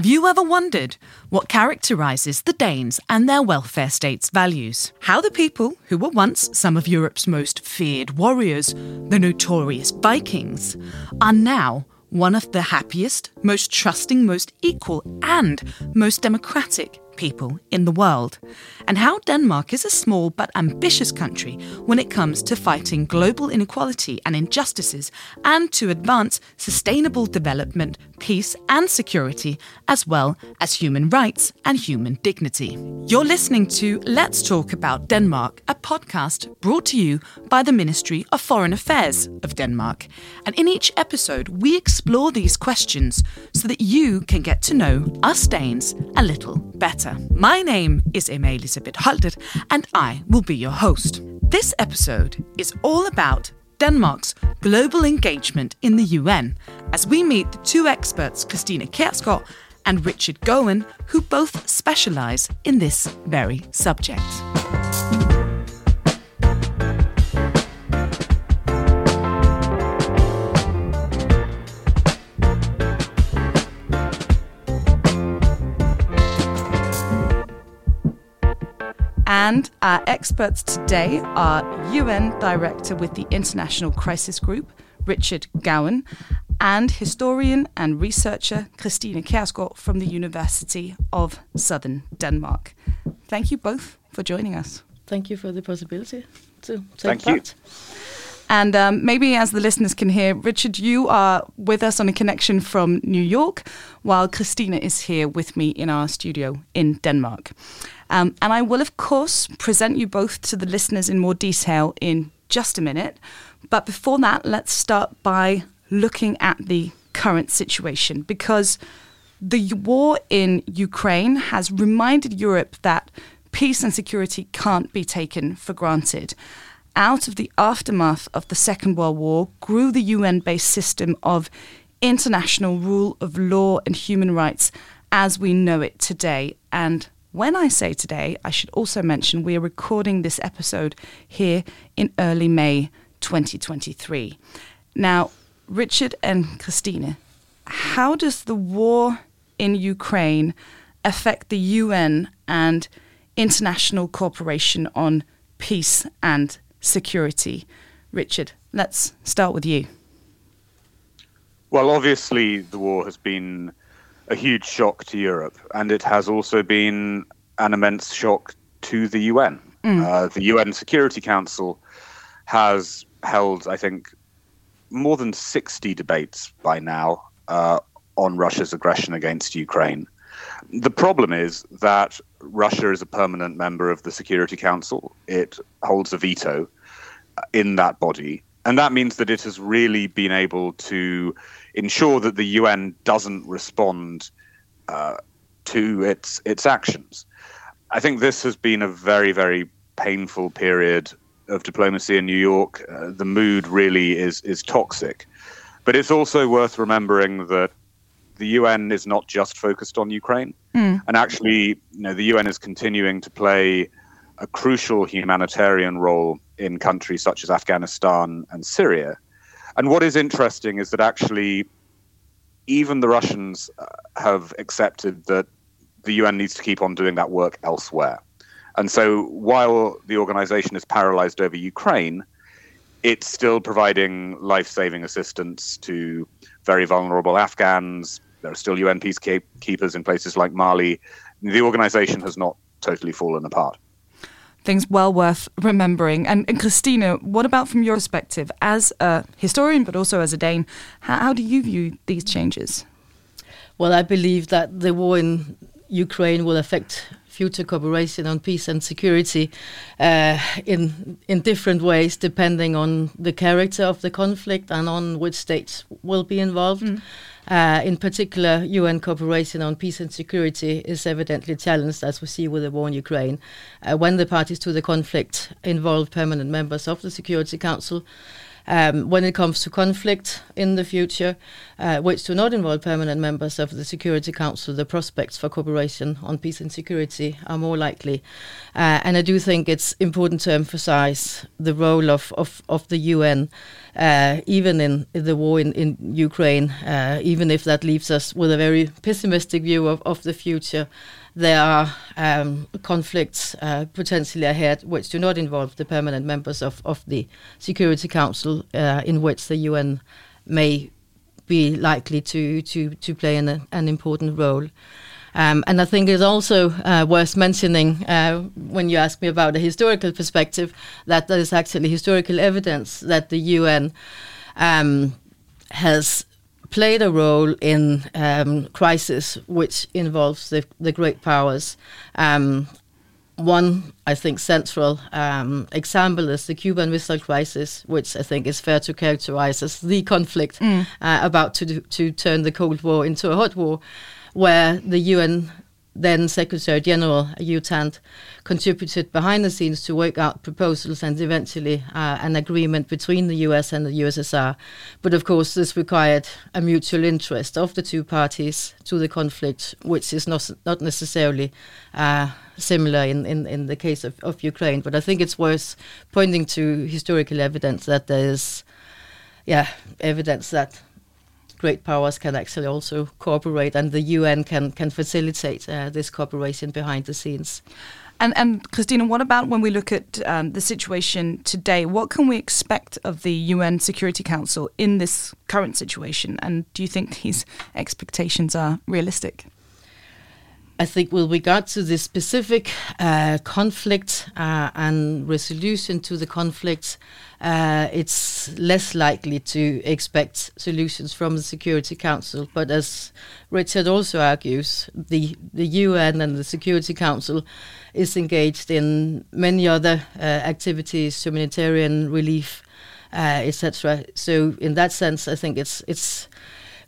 Have you ever wondered what characterises the Danes and their welfare state's values? How the people who were once some of Europe's most feared warriors, the notorious Vikings, are now one of the happiest, most trusting, most equal, and most democratic people in the world, and how Denmark is a small but ambitious country when it comes to fighting global inequality and injustices and to advance sustainable development, peace, and security, as well as human rights and human dignity. You're listening to Let's Talk About Denmark, a podcast brought to you by the Ministry of Foreign Affairs of Denmark. And in each episode, we explore these questions so that you can get to know us Danes a little better. My name is Emma Elisabeth Holtet, and I will be your host. This episode is all about Denmark's global engagement in the UN as we meet the two experts, Kristine Kjærsgaard and Richard Gowan, who both specialize in this very subject. And our experts today are UN Director with the International Crisis Group, Richard Gowan, and historian and researcher Kristine Kjærsgaard from the University of Southern Denmark. Thank you both for joining us. Thank you for the possibility to take Thank part. you. And um, maybe as the listeners can hear, Richard, you are with us on a connection from New York, while Kristine is here with me in our studio in Denmark. Um, and I will, of course, present you both to the listeners in more detail in just a minute. But before that, let's start by looking at the current situation because the war in Ukraine has reminded Europe that peace and security can't be taken for granted. Out of the aftermath of the Second World War grew the UN based system of international rule of law and human rights as we know it today. And when I say today, I should also mention we are recording this episode here in early May 2023. Now, Richard and Kristine, how does the war in Ukraine affect the UN and international cooperation on peace and security? Richard, let's start with you. Well, obviously, the war has been a huge shock to Europe, and it has also been an immense shock to the UN. Uh, the UN Security Council has held, I think, more than 60 debates by now uh, on Russia's aggression against Ukraine. The problem is that Russia is a permanent member of the Security Council. It holds a veto in that body. And that means that it has really been able to ensure that the UN doesn't respond uh, to its its actions. I think this has been a very, very painful period of diplomacy in New York. Uh, the mood really is is toxic, but it's also worth remembering that the UN is not just focused on Ukraine, and actually, you know, the UN is continuing to play a crucial humanitarian role in countries such as Afghanistan and Syria. And what is interesting is that actually, even the Russians uh, have accepted that the UN needs to keep on doing that work elsewhere. And so while the organization is paralyzed over Ukraine, it's still providing life saving assistance to very vulnerable Afghans. There are still UN peacekeepers in places like Mali. The organization has not totally fallen apart. Things well worth remembering. And, and Kristine, what about from your perspective as a historian, but also as a Dane? How, how do you view these changes? Well, I believe that the war in Ukraine will affect future cooperation on peace and security uh, in in different ways, depending on the character of the conflict and on which states will be involved. Uh, in particular, UN cooperation on peace and security is evidently challenged, as we see with the war in Ukraine, uh, when the parties to the conflict involve permanent members of the Security Council. Um, when it comes to conflict in the future, uh, which do not involve permanent members of the Security Council, the prospects for cooperation on peace and security are more likely. Uh, and I do think it's important to emphasize the role of, of, of the UN, uh, even in the war in, in Ukraine, uh, even if that leaves us with a very pessimistic view of, of the future there are um, conflicts uh, potentially ahead which do not involve the permanent members of, of the Security Council, uh, in which the UN may be likely to, to, to play an, an important role. Um, and I think it's also uh, worth mentioning uh, when you ask me about a historical perspective that there is actually historical evidence that the UN um, has played a role in um, crisis which involves the, the great powers. Um, one, I think, central um, example is the Cuban Missile Crisis, which I think is fair to characterize as the conflict mm. uh, about to, to turn the Cold War into a hot war, where the UN then Secretary General U contributed behind the scenes to work out proposals and eventually uh, an agreement between the US and the USSR. But of course, this required a mutual interest of the two parties to the conflict, which is not, not necessarily uh, similar in, in, in the case of, of Ukraine. But I think it's worth pointing to historical evidence that there is, yeah, evidence that great powers can actually also cooperate, and the UN can can facilitate uh, this cooperation behind the scenes. And and Kristine, what about when we look at um, the situation today? What can we expect of the UN Security Council in this current situation? And do you think these expectations are realistic? I think with regard to the specific uh, conflict uh, and resolution to the conflict, uh, it's less likely to expect solutions from the Security Council. But as Richard also argues, the, the UN and the Security Council is engaged in many other uh, activities, humanitarian relief, uh, etc. So in that sense, I think it's it's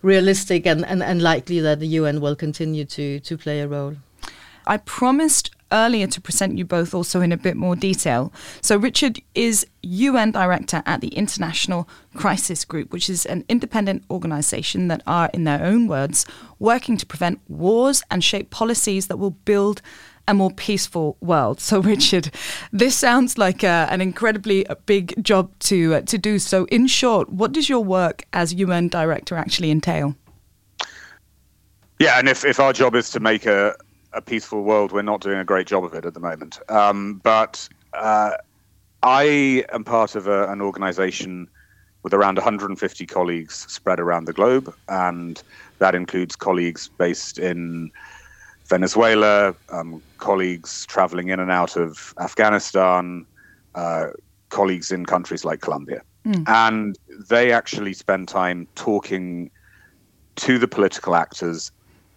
realistic and, and, and likely that the UN will continue to, to play a role. I promised earlier to present you both also in a bit more detail. So, Richard is UN Director at the International Crisis Group, which is an independent organization that are, in their own words, working to prevent wars and shape policies that will build a more peaceful world. So, Richard, this sounds like a, an incredibly big job to uh, to do. So, in short, what does your work as UN director actually entail? Yeah, and if, if our job is to make a, a peaceful world, we're not doing a great job of it at the moment. Um, but uh, I am part of a, an organization with around 150 colleagues spread around the globe, and that includes colleagues based in Venezuela, um, colleagues traveling in and out of Afghanistan, uh, colleagues in countries like Colombia. Mm. And they actually spend time talking to the political actors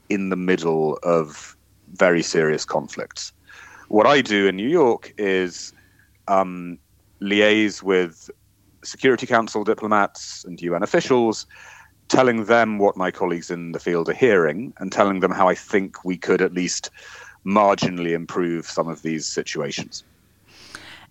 in the middle of very serious conflicts. What I do in New York is um, liaise with Security Council diplomats and UN officials telling them what my colleagues in the field are hearing and telling them how I think we could at least marginally improve some of these situations.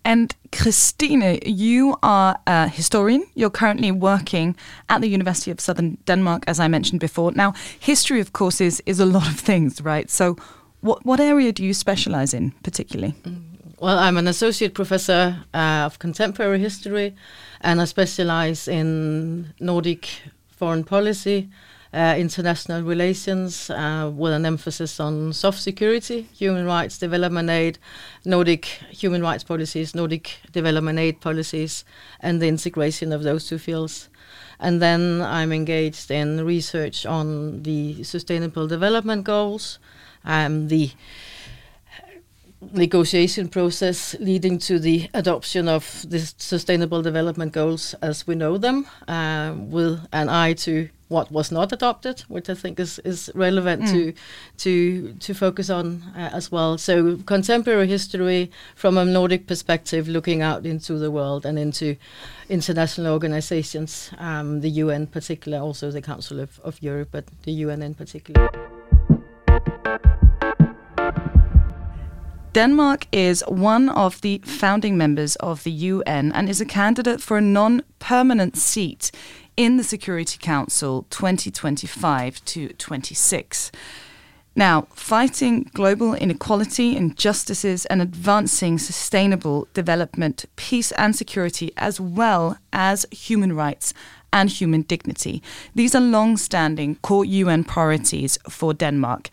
And Kristine, you are a historian. You're currently working at the University of Southern Denmark, as I mentioned before. Now, history, of course, is, is a lot of things, right? So, what, what area do you specialize in particularly? Mm, well, I'm an associate professor uh, of contemporary history, and I specialize in Nordic foreign policy, uh, international relations, uh, with an emphasis on soft security, human rights, development aid, Nordic human rights policies, Nordic development aid policies, and the integration of those two fields. And then I'm engaged in research on the sustainable development goals, um, the negotiation process leading to the adoption of the Sustainable Development Goals as we know them, uh, with an eye to what was not adopted, which I think is, is relevant mm. to to to focus on uh, as well. So contemporary history from a Nordic perspective, looking out into the world and into international organizations, um, the UN in particular, also the Council of, of Europe, but the UN in particular. Denmark is one of the founding members of the UN and is a candidate for a non permanent seat in the Security Council 2025 to 26. Now, fighting global inequality, injustices, and advancing sustainable development, peace, and security, as well as human rights and human dignity. These are long standing core UN priorities for Denmark.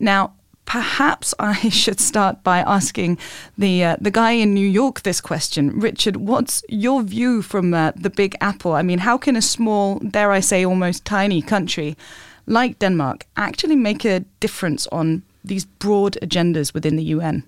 Now, perhaps I should start by asking the uh, the guy in New York this question, Richard. What's your view from uh, the Big Apple? I mean, how can a small, dare I say, almost tiny country like Denmark actually make a difference on these broad agendas within the UN?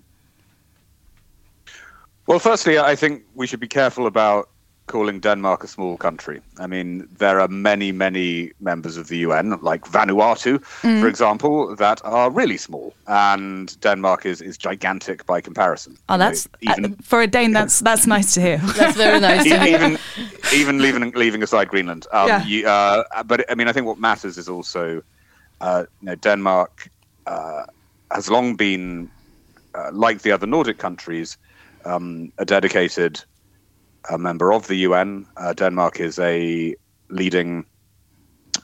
Well, firstly, I think we should be careful about calling Denmark a small country. I mean, there are many, many members of the UN, like Vanuatu, mm. for example, that are really small, and Denmark is, is gigantic by comparison. Oh, that's know, even, uh, for a Dane. That's that's nice to hear. that's very nice. even even leaving leaving aside Greenland, um, yeah. You, uh, but I mean, I think what matters is also, uh, you know, Denmark uh, has long been, uh, like the other Nordic countries, um, a dedicated a member of the UN. Uh, Denmark is a leading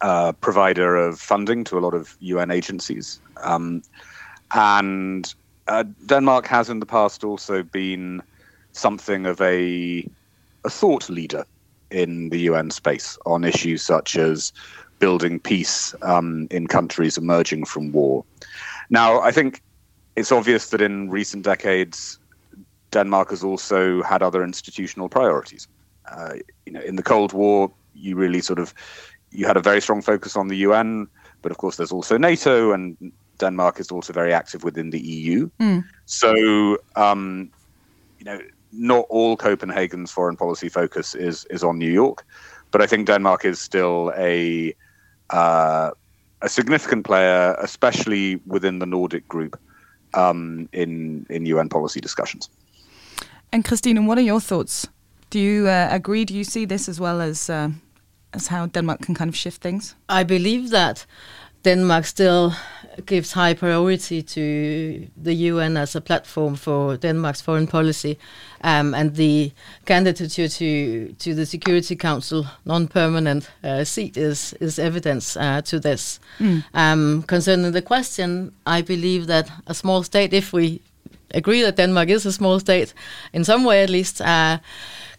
uh, provider of funding to a lot of UN agencies. Um, and uh, Denmark has in the past also been something of a, a thought leader in the UN space on issues such as building peace um, in countries emerging from war. Now, I think it's obvious that in recent decades, Denmark has also had other institutional priorities. Uh, you know, in the Cold War, you really sort of you had a very strong focus on the UN, but of course, there's also NATO, and Denmark is also very active within the EU. Mm. So, um, you know, not all Copenhagen's foreign policy focus is is on New York, but I think Denmark is still a uh, a significant player, especially within the Nordic group um, in in UN policy discussions. And Kristine, what are your thoughts? Do you uh, agree? Do you see this as well as uh, as how Denmark can kind of shift things? I believe that Denmark still gives high priority to the UN as a platform for Denmark's foreign policy, um, and the candidature to to the Security Council non-permanent uh, seat is is evidence uh, to this. Mm. Um, concerning the question, I believe that a small state, if we agree that Denmark is a small state, in some way at least, uh,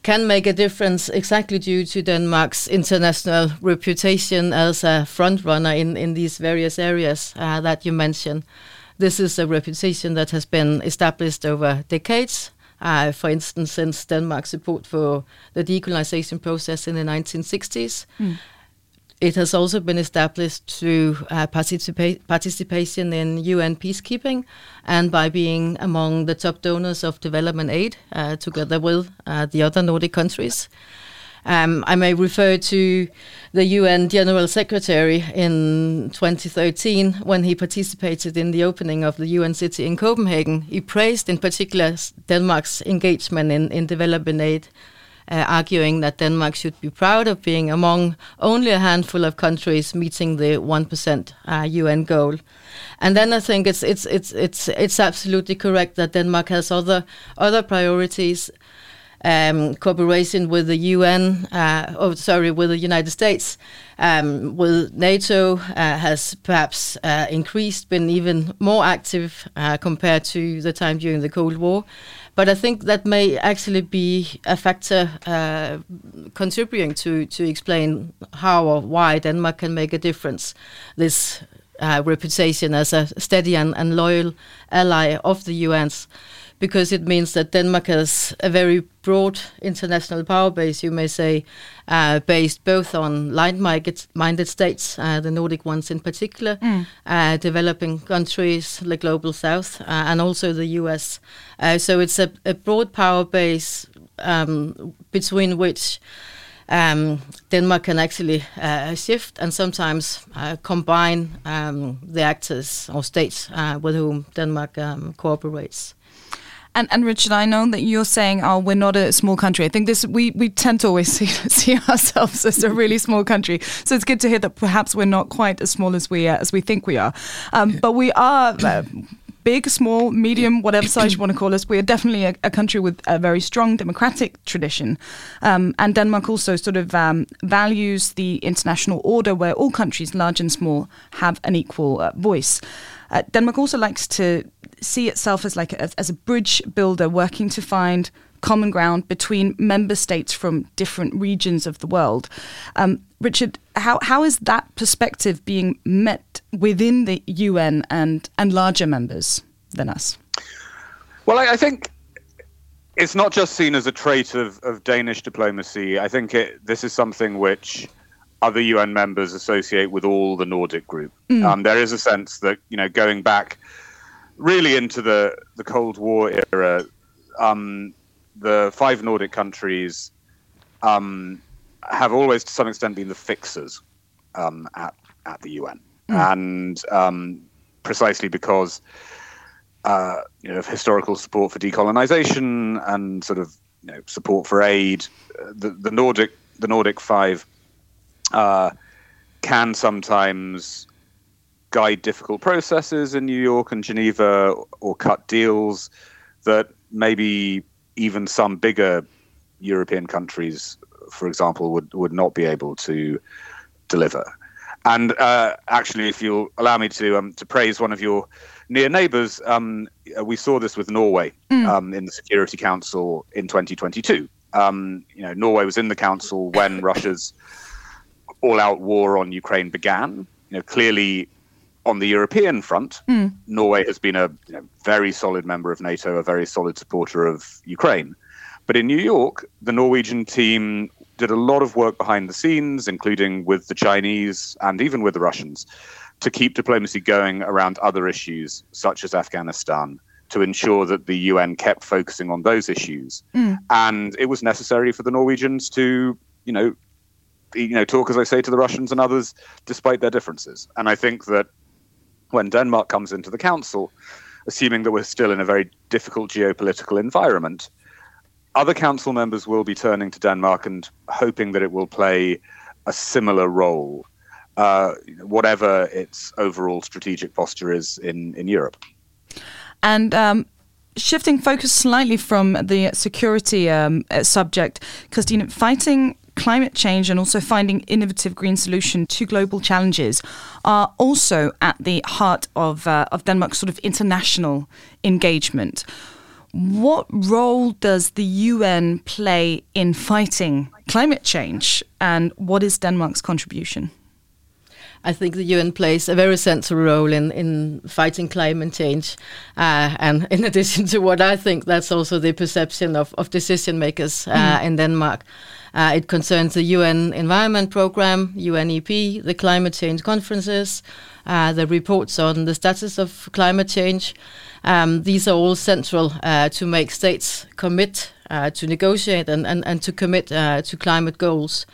can make a difference exactly due to Denmark's international reputation as a front runner in, in these various areas uh, that you mentioned. This is a reputation that has been established over decades. Uh, for instance, since Denmark's support for the decolonization process in the 1960s. Mm. It has also been established through uh, participa- participation in UN peacekeeping and by being among the top donors of development aid uh, together with uh, the other Nordic countries. Um, I may refer to the UN General Secretary in 2013 when he participated in the opening of the UN city in Copenhagen. He praised in particular Denmark's engagement in, in development aid uh, arguing that Denmark should be proud of being among only a handful of countries meeting the 1% uh, UN goal. And then I think it's it's it's it's it's absolutely correct that Denmark has other other priorities. Um, cooperation with the UN, uh, oh, sorry, with the United States, um, with NATO uh, has perhaps uh, increased, been even more active uh, compared to the time during the Cold War. But I think that may actually be a factor uh, contributing to, to explain how or why Denmark can make a difference. This uh, reputation as a steady and, and loyal ally of the UN's because it means that Denmark has a very broad international power base, you may say, uh, based both on like-minded states, uh, the Nordic ones in particular, mm. uh, developing countries, the global south, uh, and also the US. Uh, so it's a, a, broad power base um, between which um, Denmark can actually uh, shift and sometimes uh, combine um, the actors or states uh, with whom Denmark um, cooperates. And, and Richard, I know that you're saying, "Oh, we're not a small country." I think this we, we tend to always see, see ourselves as a really small country. So it's good to hear that perhaps we're not quite as small as we uh, as we think we are. Um, but we are. Uh, big, small, medium, whatever size you want to call us, we are definitely a, a country with a very strong democratic tradition. Um, and Denmark also sort of um, values the international order where all countries, large and small, have an equal uh, voice. Uh, Denmark also likes to see itself as like a, as a bridge builder, working to find common ground between member states from different regions of the world. Um, Richard, how, how is that perspective being met within the UN and, and larger members than us? Well, I, I think it's not just seen as a trait of, of Danish diplomacy. I think it, this is something which other UN members associate with all the Nordic group. Mm. Um, there is a sense that you know going back really into the the Cold War era, um, the five Nordic countries um, have always, to some extent, been the fixers um, at at the UN, mm. and um, precisely because uh, you know of historical support for decolonization and sort of you know, support for aid, uh, the, the Nordic the Nordic five uh, can sometimes guide difficult processes in New York and Geneva or cut deals that maybe even some bigger European countries, for example, would, would not be able to deliver. And uh, actually, if you'll allow me to um, to praise one of your near neighbours, um, we saw this with Norway mm. um, in the Security Council in 2022. Um, you know, Norway was in the council when Russia's all-out war on Ukraine began. You know, clearly on the European front, mm. Norway has been a you know, very solid member of NATO, a very solid supporter of Ukraine. But in New York, the Norwegian team did a lot of work behind the scenes, including with the Chinese and even with the Russians, to keep diplomacy going around other issues such as Afghanistan, to ensure that the UN kept focusing on those issues. Mm. And it was necessary for the Norwegians to, you know, you know, talk as I say to the Russians and others, despite their differences. And I think that when Denmark comes into the council, assuming that we're still in a very difficult geopolitical environment, other council members will be turning to Denmark and hoping that it will play a similar role, uh, whatever its overall strategic posture is in, in Europe. And um, shifting focus slightly from the security um, subject, because you know, fighting climate change and also finding innovative green solution to global challenges are also at the heart of uh, of Denmark's sort of international engagement. What role does the UN play in fighting climate change, and what is Denmark's contribution? I think the UN plays a very central role in, in fighting climate change. Uh, and in addition to what I think, that's also the perception of, of decision makers uh, mm. in Denmark. Uh, it concerns the UN Environment Programme, UNEP, the climate change conferences, uh, the reports on the status of climate change. Um, these are all central uh, to make states commit uh, to negotiate and, and, and to commit uh, to climate goals.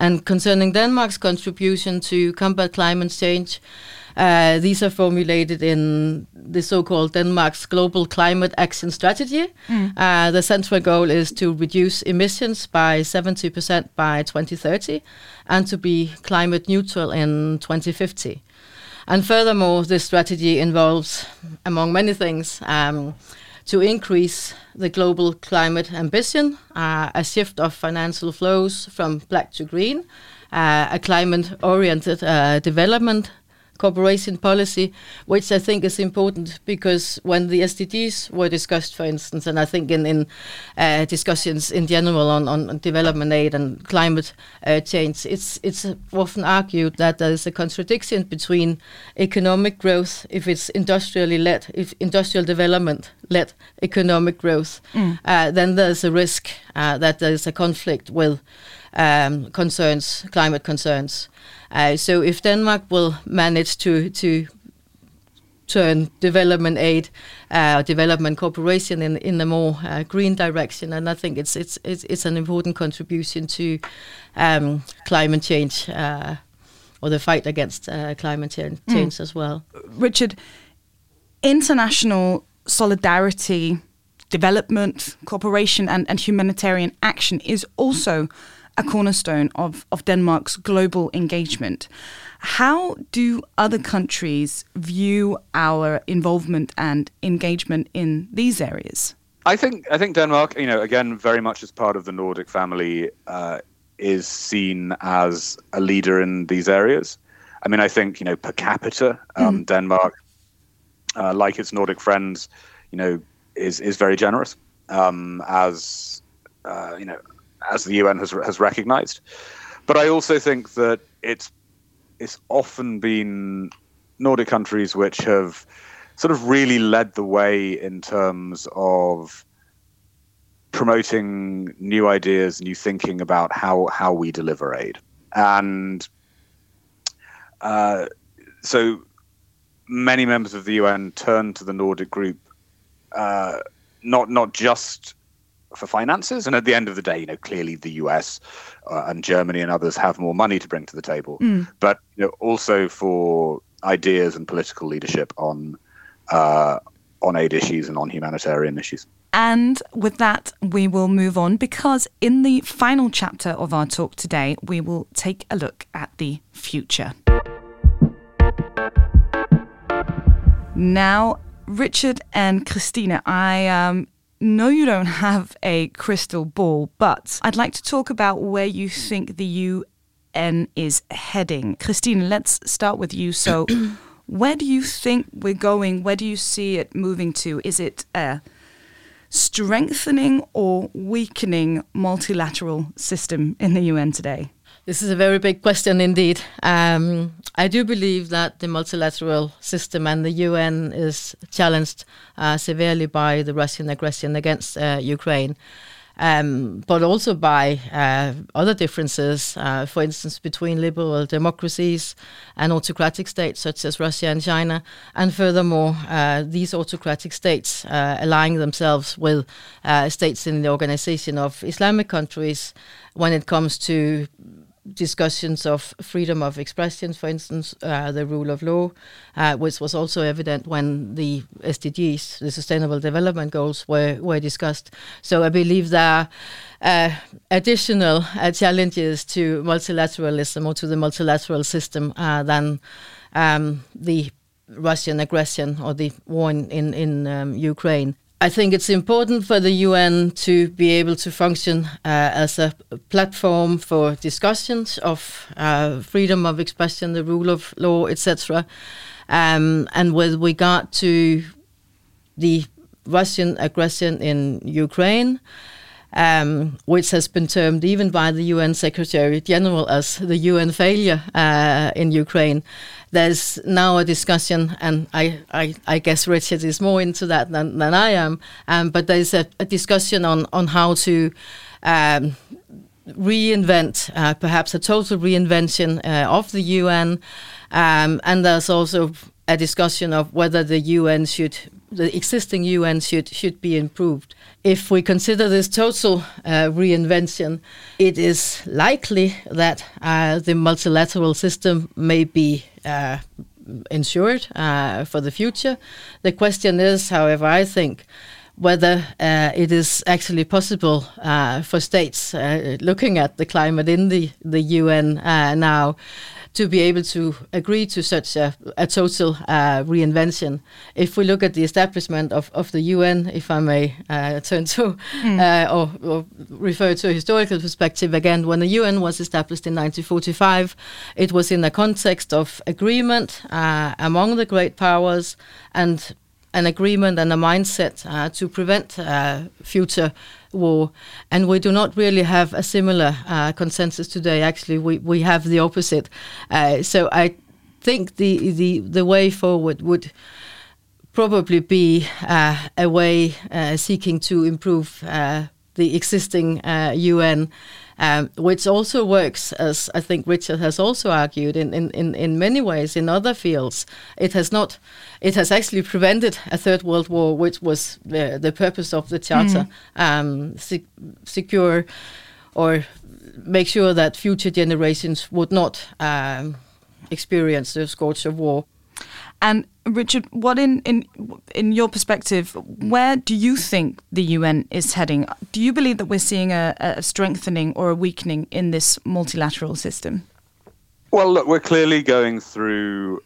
And concerning Denmark's contribution to combat climate change, uh, these are formulated in the so-called Denmark's Global Climate Action Strategy. Mm. Uh, the central goal is to reduce emissions by 70% by 2030 and to be climate neutral in 2050. And furthermore, this strategy involves, among many things, um, to increase the global climate ambition, uh, a shift of financial flows from black to green, uh, a climate oriented uh, development cooperation policy, which I think is important because when the SDGs were discussed, for instance, and I think in, in uh, discussions in general on, on development aid and climate uh, change, it's it's often argued that there is a contradiction between economic growth, if it's industrially led, if industrial development led economic growth, mm. uh, then there's a risk uh, that there is a conflict with um, concerns, climate concerns. Uh, so if Denmark will manage to to turn development aid, uh, development cooperation in in a more uh, green direction, and I think it's it's it's, it's an important contribution to um, climate change uh, or the fight against uh, climate change, mm. change as well. Richard, international solidarity, development, cooperation, and, and humanitarian action is also a cornerstone of, of Denmark's global engagement. How do other countries view our involvement and engagement in these areas? I think I think Denmark, you know, again, very much as part of the Nordic family, uh, is seen as a leader in these areas. I mean, I think you know, per capita, um, mm. Denmark, uh, like its Nordic friends, you know, is is very generous, um, as uh, you know, as the UN has has recognised. But I also think that it's it's often been Nordic countries which have sort of really led the way in terms of promoting new ideas, new thinking about how how we deliver aid, and uh, so many members of the UN turn to the Nordic group, uh, not not just for finances. And at the end of the day, you know, clearly the US uh, and Germany and others have more money to bring to the table, mm. but you know, also for ideas and political leadership on uh, on aid issues and on humanitarian issues. And with that, we will move on because in the final chapter of our talk today, we will take a look at the future. Now, Richard and Kristine, I um, know you don't have a crystal ball, but I'd like to talk about where you think the UN is heading. Kristine, let's start with you. So, where do you think we're going? Where do you see it moving to? Is it a strengthening or weakening multilateral system in the UN today? This is a very big question indeed. Um, I do believe that the multilateral system and the UN is challenged uh, severely by the Russian aggression against uh, Ukraine. Um, but also by uh, other differences, uh, for instance, between liberal democracies and autocratic states such as Russia and China. And furthermore, uh, these autocratic states uh, aligning themselves with uh, states in the organization of Islamic countries when it comes to discussions of freedom of expression, for instance, uh, the rule of law, uh, which was also evident when the SDGs, the Sustainable Development Goals, were were discussed. So I believe there are uh, additional uh, challenges to multilateralism or to the multilateral system uh, than um, the Russian aggression or the war in in, in um, Ukraine. I think it's important for the UN to be able to function uh, as a platform for discussions of uh, freedom of expression, the rule of law, etc. Um, and with regard to the Russian aggression in Ukraine, um, which has been termed even by the UN Secretary General as the UN failure uh, in Ukraine there's now a discussion, and I, I, I, guess Richard is more into that than, than I am. Um, but there's a, a, discussion on, on how to um, reinvent, uh, perhaps a total reinvention uh, of the UN. Um, and there's also a discussion of whether the UN should, the existing UN should should be improved. If we consider this total uh, reinvention, it is likely that uh, the multilateral system may be uh, ensured uh, for the future. The question is, however, I think whether uh, it is actually possible uh, for states uh, looking at the climate in the, the UN uh, now to be able to agree to such a, a total uh, reinvention. If we look at the establishment of, of the UN, if I may uh, turn to mm. or, or, refer to a historical perspective again, when the UN was established in 1945, it was in the context of agreement among the great powers and an agreement and a mindset uh, to prevent uh, future war. And we do not really have a similar uh, consensus today. Actually, we, we have the opposite. Uh, so I think the, the, the way forward would probably be uh, a way uh, seeking to improve the existing UN um, which also works, as I think Richard has also argued, in, in, in, in many ways in other fields. It has not, it has actually prevented a third world war, which was the, the purpose of the charter, mm. um, se- secure or make sure that future generations would not um, experience the scourge of war. And Richard, what in, in in your perspective, where do you think the UN is heading? Do you believe that we're seeing a, a strengthening or a weakening in this multilateral system? Well, look, we're clearly going through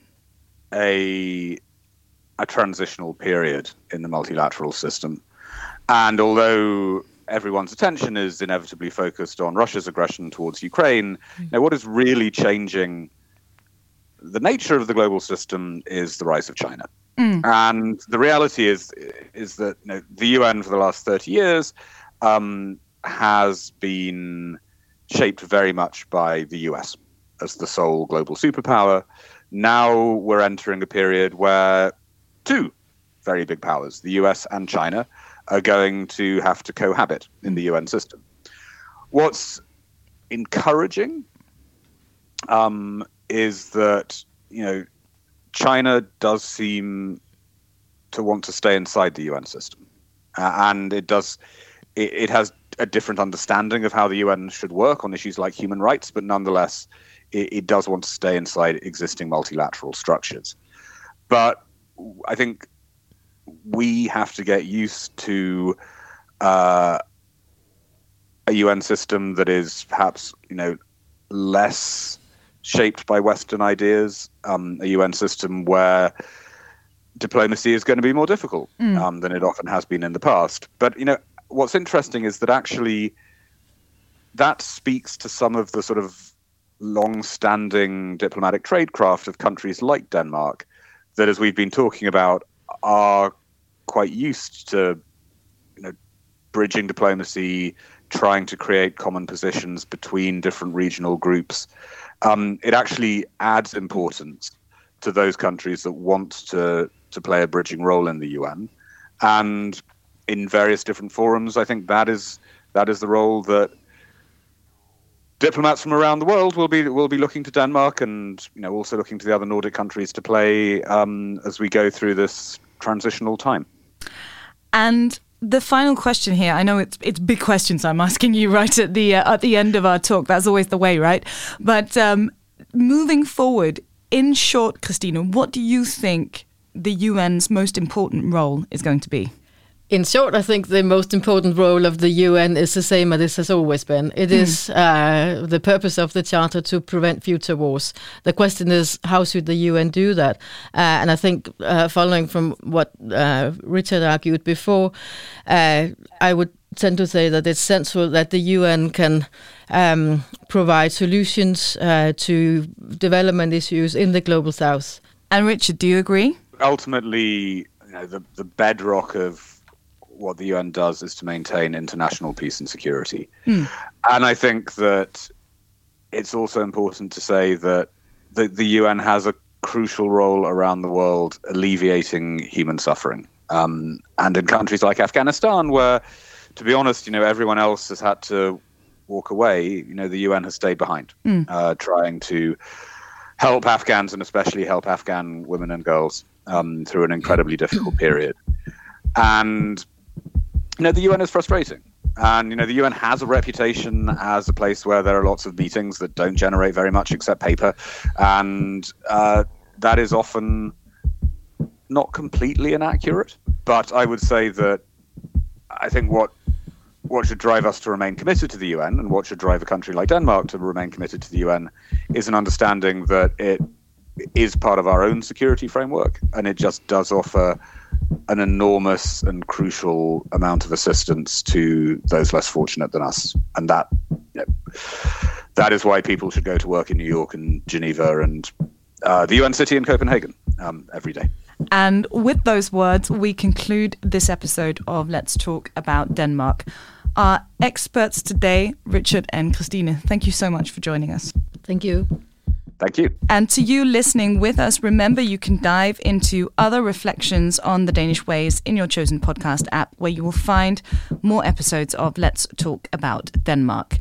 a a transitional period in the multilateral system, and although everyone's attention is inevitably focused on Russia's aggression towards Ukraine, mm. now what is really changing the nature of the global system is the rise of China. Mm. And the reality is is that you know, the UN for the last 30 years um, has been shaped very much by the US as the sole global superpower. Now we're entering a period where two very big powers, the US and China, are going to have to cohabit in the UN system. What's encouraging um, is that you know China does seem to want to stay inside the UN system, uh, and it does. It, it, has a different understanding of how the UN should work on issues like human rights, but nonetheless, it, it does want to stay inside existing multilateral structures. But I think we have to get used to uh, a UN system that is perhaps you know less shaped by Western ideas, um, a UN system where diplomacy is going to be more difficult mm. um, than it often has been in the past. But you know what's interesting is that actually that speaks to some of the sort of long-standing diplomatic tradecraft of countries like Denmark that, as we've been talking about, are quite used to you know bridging diplomacy, trying to create common positions between different regional groups. Um, it actually adds importance to those countries that want to to play a bridging role in the UN, and in various different forums. I think that is that is the role that diplomats from around the world will be will be looking to Denmark and you know also looking to the other Nordic countries to play um, as we go through this transitional time. And the final question here, I know it's it's big questions I'm asking you right at the uh, at the end of our talk. That's always the way, right? But um, moving forward, in short, Kristine, what do you think the UN's most important role is going to be? In short, I think the most important role of the UN is the same as it has always been. It mm. is uh, the purpose of the Charter to prevent future wars. The question is, how should the UN do that? Uh, and I think, uh, following from what uh, Richard argued before, uh, I would tend to say that it's sensible that the UN can um, provide solutions uh, to development issues in the global south. And Richard, do you agree? Ultimately, you know, the, the bedrock of what the UN does is to maintain international peace and security. Mm. And I think that it's also important to say that the, the UN has a crucial role around the world alleviating human suffering. Um, and in countries like Afghanistan, where, to be honest, you know, everyone else has had to walk away, you know, the UN has stayed behind, mm. uh, trying to help Afghans and especially help Afghan women and girls um, through an incredibly difficult period. And you know, the UN is frustrating. And, you know, the UN has a reputation as a place where there are lots of meetings that don't generate very much except paper. And uh, that is often not completely inaccurate. But I would say that I think what what should drive us to remain committed to the UN and what should drive a country like Denmark to remain committed to the UN is an understanding that it is part of our own security framework and it just does offer an enormous and crucial amount of assistance to those less fortunate than us, and that you know, that is why people should go to work in New York and Geneva and uh, the UN city in Copenhagen um, every day. And with those words, we conclude this episode of Let's Talk About Denmark. Our experts today, Richard and Kristine, thank you so much for joining us. Thank you. Thank you. And to you listening with us, remember you can dive into other reflections on the Danish ways in your chosen podcast app, where you will find more episodes of Let's Talk About Denmark.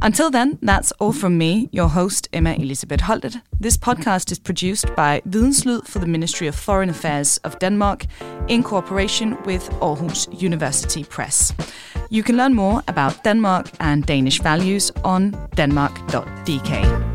Until then, that's all from me, your host, Emma Elisabeth Holtet. This podcast is produced by Videnslyd for the Ministry of Foreign Affairs of Denmark in cooperation with Aarhus University Press. You can learn more about Denmark and Danish values on denmark.dk.